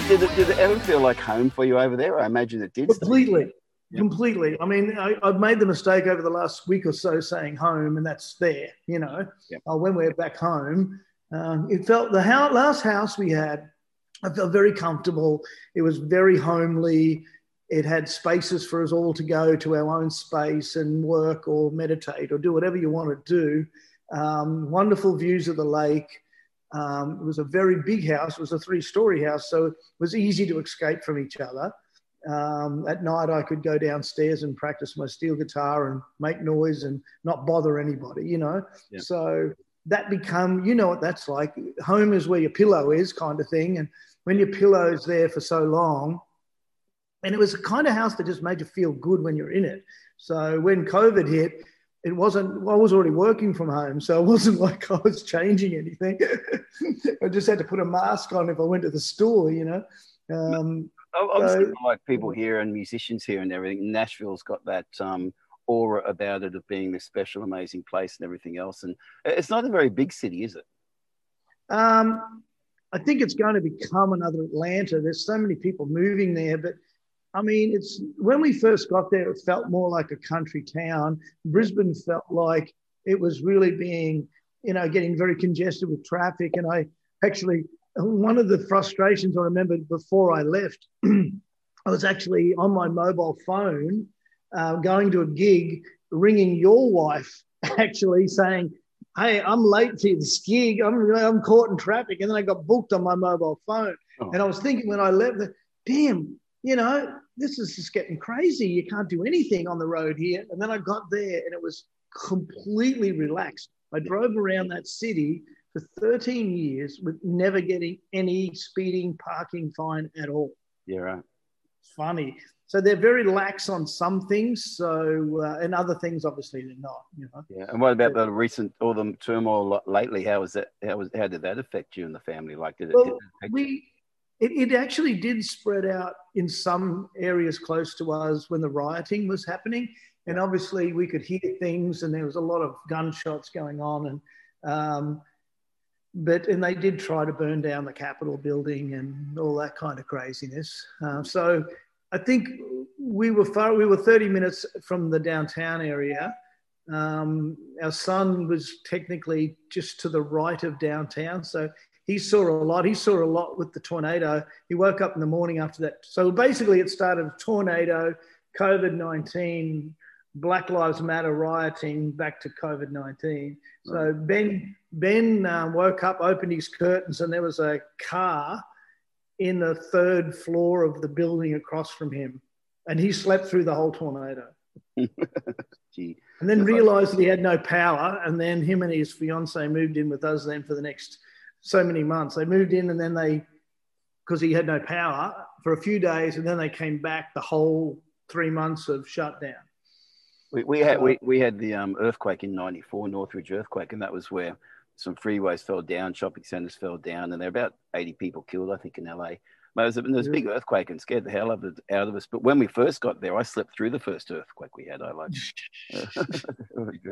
mate, did it, did it ever feel like home for you over there? I imagine it did. Completely. Yep. Completely. I mean, I, have made the mistake over the last week or so saying home, and that's there, you know. Yep. Uh, when we're back home, um, it felt the house, last house we had, I felt very comfortable. It was very homely. It had spaces for us all to go to our own space and work or meditate or do whatever you want to do. Um, wonderful views of the lake. Um, it was a very big house. It was a three-story house, so it was easy to escape from each other. Um, at night, I could go downstairs and practice my steel guitar and make noise and not bother anybody, you know. Yeah. So that become, you know what that's like. Home is where your pillow is, kind of thing. And when your pillow's there for so long, and it was a kind of house that just made you feel good when you're in it. So when COVID hit, it wasn't i was already working from home so it wasn't like i was changing anything. I just had to put a mask on if i went to the store you know. Um, obviously so, like people here and musicians here and everything nashville's got that um, aura about it of being this special amazing place and everything else and it's not a very big city is it? Um, i think it's going to become another atlanta. There's so many people moving there but I mean, it's when we first got there, it felt more like a country town. Brisbane felt like it was really being, you know, getting very congested with traffic. And I actually, one of the frustrations I remembered before I left, I was actually on my mobile phone uh, going to a gig, ringing your wife, actually saying, Hey, I'm late for this gig. I'm, I'm caught in traffic. And then I got booked on my mobile phone. Oh. And I was thinking when I left, damn, you know, this is just getting crazy. You can't do anything on the road here. And then I got there and it was completely relaxed. I drove around that city for 13 years with never getting any speeding parking fine at all. Yeah, right. It's funny. So they're very lax on some things. So uh, and other things, obviously, they're not. You know. Yeah. And what about the recent all the turmoil lately? How was that? How was how did that affect you and the family? Like, did it? Well, did it we it, it actually did spread out in some areas close to us when the rioting was happening. And obviously, we could hear things, and there was a lot of gunshots going on. And um, but and they did try to burn down the Capitol building and all that kind of craziness. Uh, so I think we were far. We were 30 minutes from the downtown area. Um, our son was technically just to the right of downtown, so he saw a lot. He saw a lot with the tornado. He woke up in the morning after that. So basically, it started a tornado, COVID 19, Black Lives Matter rioting, back to COVID 19. So Ben, ben uh, woke up, opened his curtains, and there was a car in the third floor of the building across from him. And he slept through the whole tornado. Gee. And then realized that he had no power. And then him and his fiance moved in with us then for the next so many months. They moved in and then they, because he had no power for a few days, and then they came back the whole three months of shutdown. We, we had we, we had the um, earthquake in '94, Northridge earthquake, and that was where some freeways fell down, shopping centres fell down, and there were about 80 people killed, I think, in LA. But it was, a, there was a big earthquake and scared the hell out of, out of us. But when we first got there, I slept through the first earthquake we had. I like,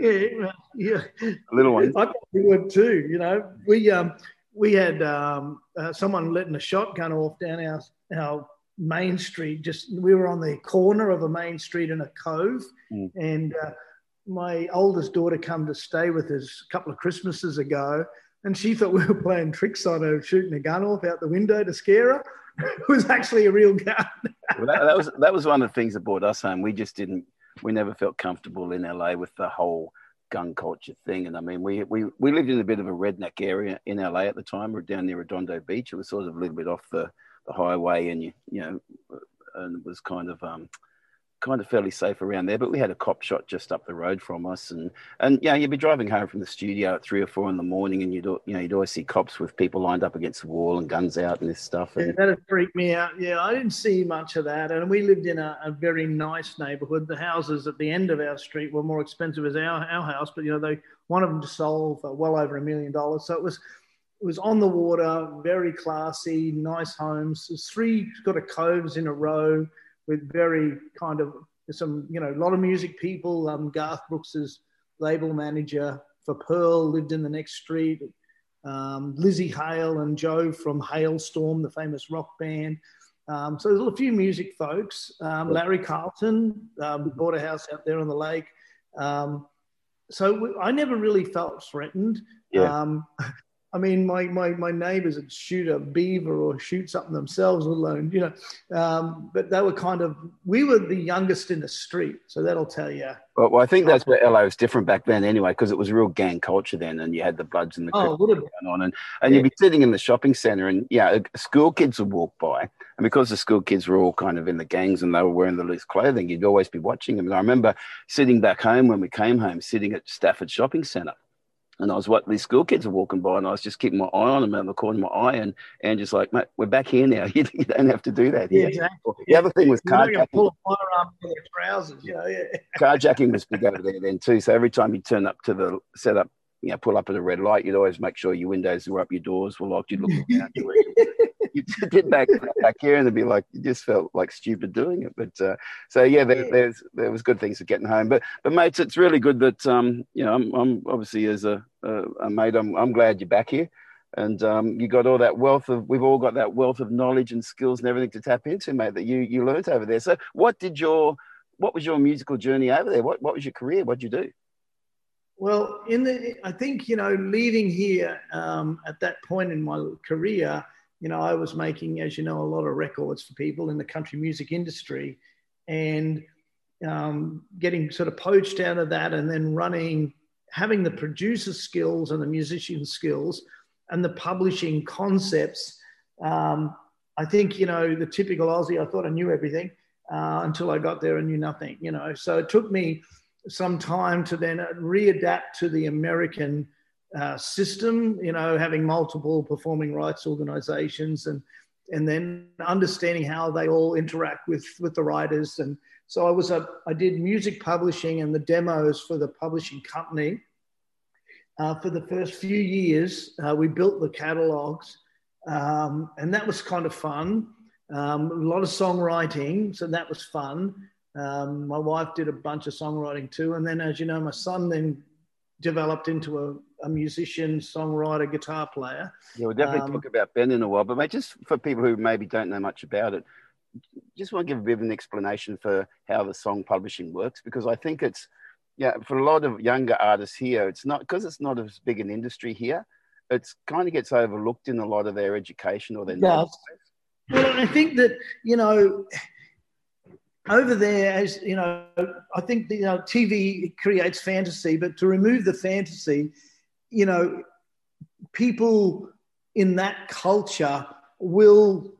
yeah, yeah, little one. I probably would too. You know, we um, we had um, uh, someone letting a shotgun off down our, our main street. Just we were on the corner of a main street in a cove, mm. and uh, my oldest daughter come to stay with us a couple of Christmases ago, and she thought we were playing tricks on her, shooting a gun off out the window to scare her. it was actually a real gun. well, that, that was that was one of the things that brought us home. We just didn't. We never felt comfortable in LA with the whole gun culture thing. And I mean, we, we, we lived in a bit of a redneck area in LA at the time. We are down near Redondo Beach. It was sort of a little bit off the, the highway and, you, you know, and it was kind of, um, kind of fairly safe around there. But we had a cop shot just up the road from us, and and yeah, you'd be driving home from the studio at three or four in the morning, and you'd you know you'd always see cops with people lined up against the wall and guns out and this stuff. And... Yeah, that'd freak me out. Yeah, I didn't see much of that, and we lived in a, a, very nice neighbourhood. The houses at the end of our street were more expensive as our our house, but you know they one of them to sold for well over a million dollars, so it was. It was on the water, very classy, nice homes. There's three sort of coves in a row with very kind of some, you know, a lot of music people. Um, Garth Brooks's label manager for Pearl lived in the next street. um, Lzzy Hale and Joe from Halestorm, the famous rock band. Um, so there's a few music folks. Um, Larry Carlton um, bought a house out there on the lake. Um, so I never really felt threatened. Yeah. I mean, my, my, my neighbors would shoot a beaver or shoot something themselves, alone, you know. Um, but they were kind of, we were the youngest in the street. So that'll tell you. Well, well I think that's where LA was different back then anyway, because it was real gang culture then. And you had the Bloods and the oh, going on. And, and yeah. you'd be sitting in the shopping center and, yeah, school kids would walk by. And because the school kids were all kind of in the gangs and they were wearing the loose clothing, you'd always be watching them. And I remember sitting back home when we came home, sitting at Stafford Shopping Centre and I was what these school kids were walking by, and I was just keeping my eye on them out of the corner of my eye, and and just like, mate, we're back here now. You, you don't have to do that. Yeah, exactly. The other thing was carjacking. Pull a firearm in their trousers, you know. Yeah. Carjacking was big over there then too. So every time you turn up to the set up, you know, pull up at a red light, you'd always make sure your windows were up, your doors were locked. You'd look around. You did back back here, and it'd be like you just felt like stupid doing it. But uh, so yeah, there, there's there was good things for getting home. But but mates, it's really good that um, you know I'm, I'm obviously as a, a, a mate, I'm I'm glad you're back here and um, you got all that wealth of we've all got that wealth of knowledge and skills and everything to tap into mate that you you learned over there so what did your what was your musical journey over there what, what was your career what did you do well in the i think you know leaving here um, at that point in my career you know, I was making, as you know, a lot of records for people in the country music industry and um, getting sort of poached out of that and then running, having the producer skills and the musician skills and the publishing concepts. Um, I think, you know, the typical Aussie, I thought I knew everything uh, until I got there and knew nothing, you know. So it took me some time to then readapt to the American uh, system, you know, having multiple performing rights organizations and and then understanding how they all interact with with the writers. And so I was a I did music publishing and the demos for the publishing company. Uh, for the first few years, uh, we built the catalogs, um, and that was kind of fun. Um, a lot of songwriting, so that was fun. Um, my wife did a bunch of songwriting too, and then, as you know, my son then developed into a musician, songwriter, guitar player. Yeah, we'll definitely um, talk about Ben in a while, but mate, just for people who maybe don't know much about it, just want to give a bit of an explanation for how the song publishing works because I think it's yeah for a lot of younger artists here, it's not because it's not as big an industry here. It's kind of gets overlooked in a lot of their education or their. Yeah. Well, I think that you know over there, as you know, I think the, you know TV creates fantasy, but to remove the fantasy, you know, people in that culture will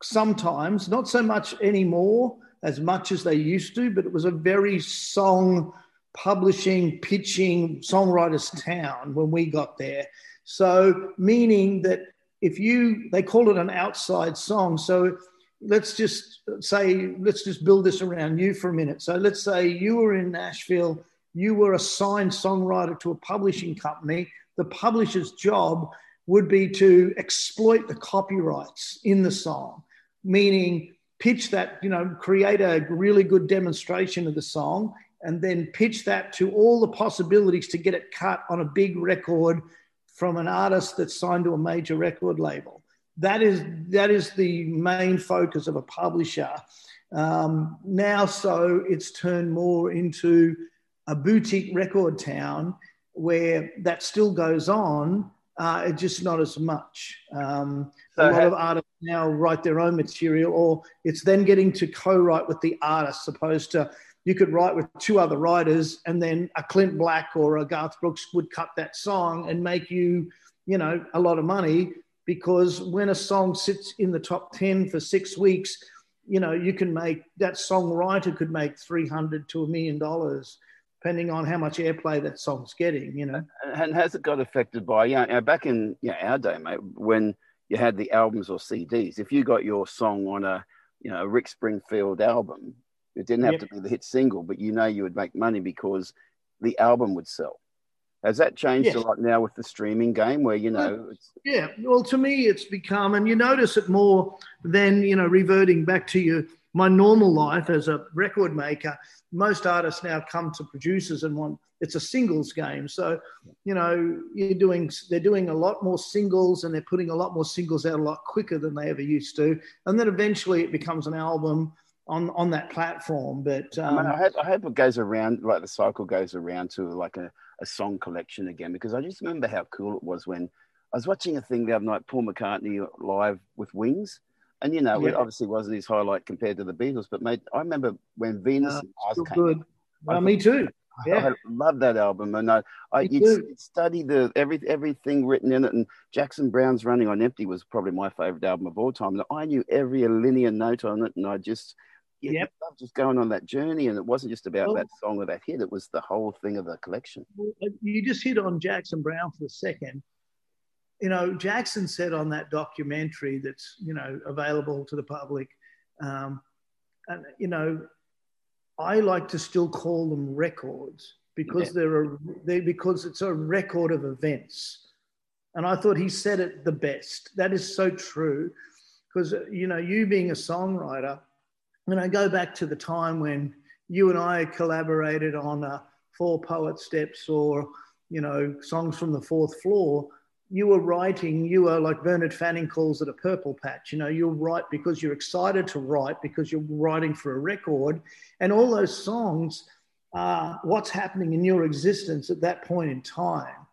sometimes, not so much anymore as much as they used to, but it was a very song publishing, pitching, songwriters town when we got there. So, meaning that if you, they call it an outside song. So, let's just say, let's just build this around you for a minute. So, let's say you were in Nashville you were assigned songwriter to a publishing company, the publisher's job would be to exploit the copyrights in the song, meaning pitch that, you know, create a really good demonstration of the song and then pitch that to all the possibilities to get it cut on a big record from an artist that's signed to a major record label. That is that is the main focus of a publisher. Um, now, so it's turned more into a boutique record town where that still goes on, uh, it's just not as much. Um, so a lot of artists now write their own material, or it's then getting to co-write with the artist, opposed to you could write with two other writers, and then a Clint Black or a Garth Brooks would cut that song and make you, you know, a lot of money. Because when a song sits in the top ten for six weeks, you know, you can make that songwriter could make three hundred to a million dollars depending on how much airplay that song's getting, you know. And has it got affected by, you know, back in you know, our day, mate, when you had the albums or CDs, if you got your song on a, you know, a Rick Springfield album, it didn't have yep. to be the hit single, but you know you would make money because the album would sell. Has that changed yes. a lot now with the streaming game where, you know, yeah, well, to me, it's become, and you notice it more than, you know, reverting back to your my normal life as a record maker, most artists now come to producers and want it's a singles game. So, you know, you're doing they're doing a lot more singles and they're putting a lot more singles out a lot quicker than they ever used to. And then eventually it becomes an album on on that platform. But um, I, mean, I, hope, I hope it goes around like the cycle goes around to like a, a song collection again because I just remember how cool it was when I was watching a thing the other night, Paul McCartney live with Wings. And you know, yeah. it obviously wasn't his highlight compared to the Beatles, but mate, I remember when Venus uh, and Mars came. Good. Well, me too. Yeah. I love that album, and I, I you'd study the every everything written in it. And Jackson Browne's "Running on Empty" was probably my favorite album of all time. And I knew every linear note on it, and I just yeah, just going on that journey. And it wasn't just about well, that song or that hit; it was the whole thing of the collection. You just hit on Jackson Browne for a second. You know, Jackson said on that documentary that's you know available to the public, um, and you know I like to still call them records because yeah. they're a they because it's a record of events. And I thought he said it the best. That is so true. Because you know, you being a songwriter, when I go back to the time when you and I collaborated on uh, Four Poet Steps or you know songs from the fourth floor, you were writing, you were like Bernard Fanning calls it a purple patch. You know, you'll write because you're excited to write because you're writing for a record. And all those songs are what's happening in your existence at that point in time.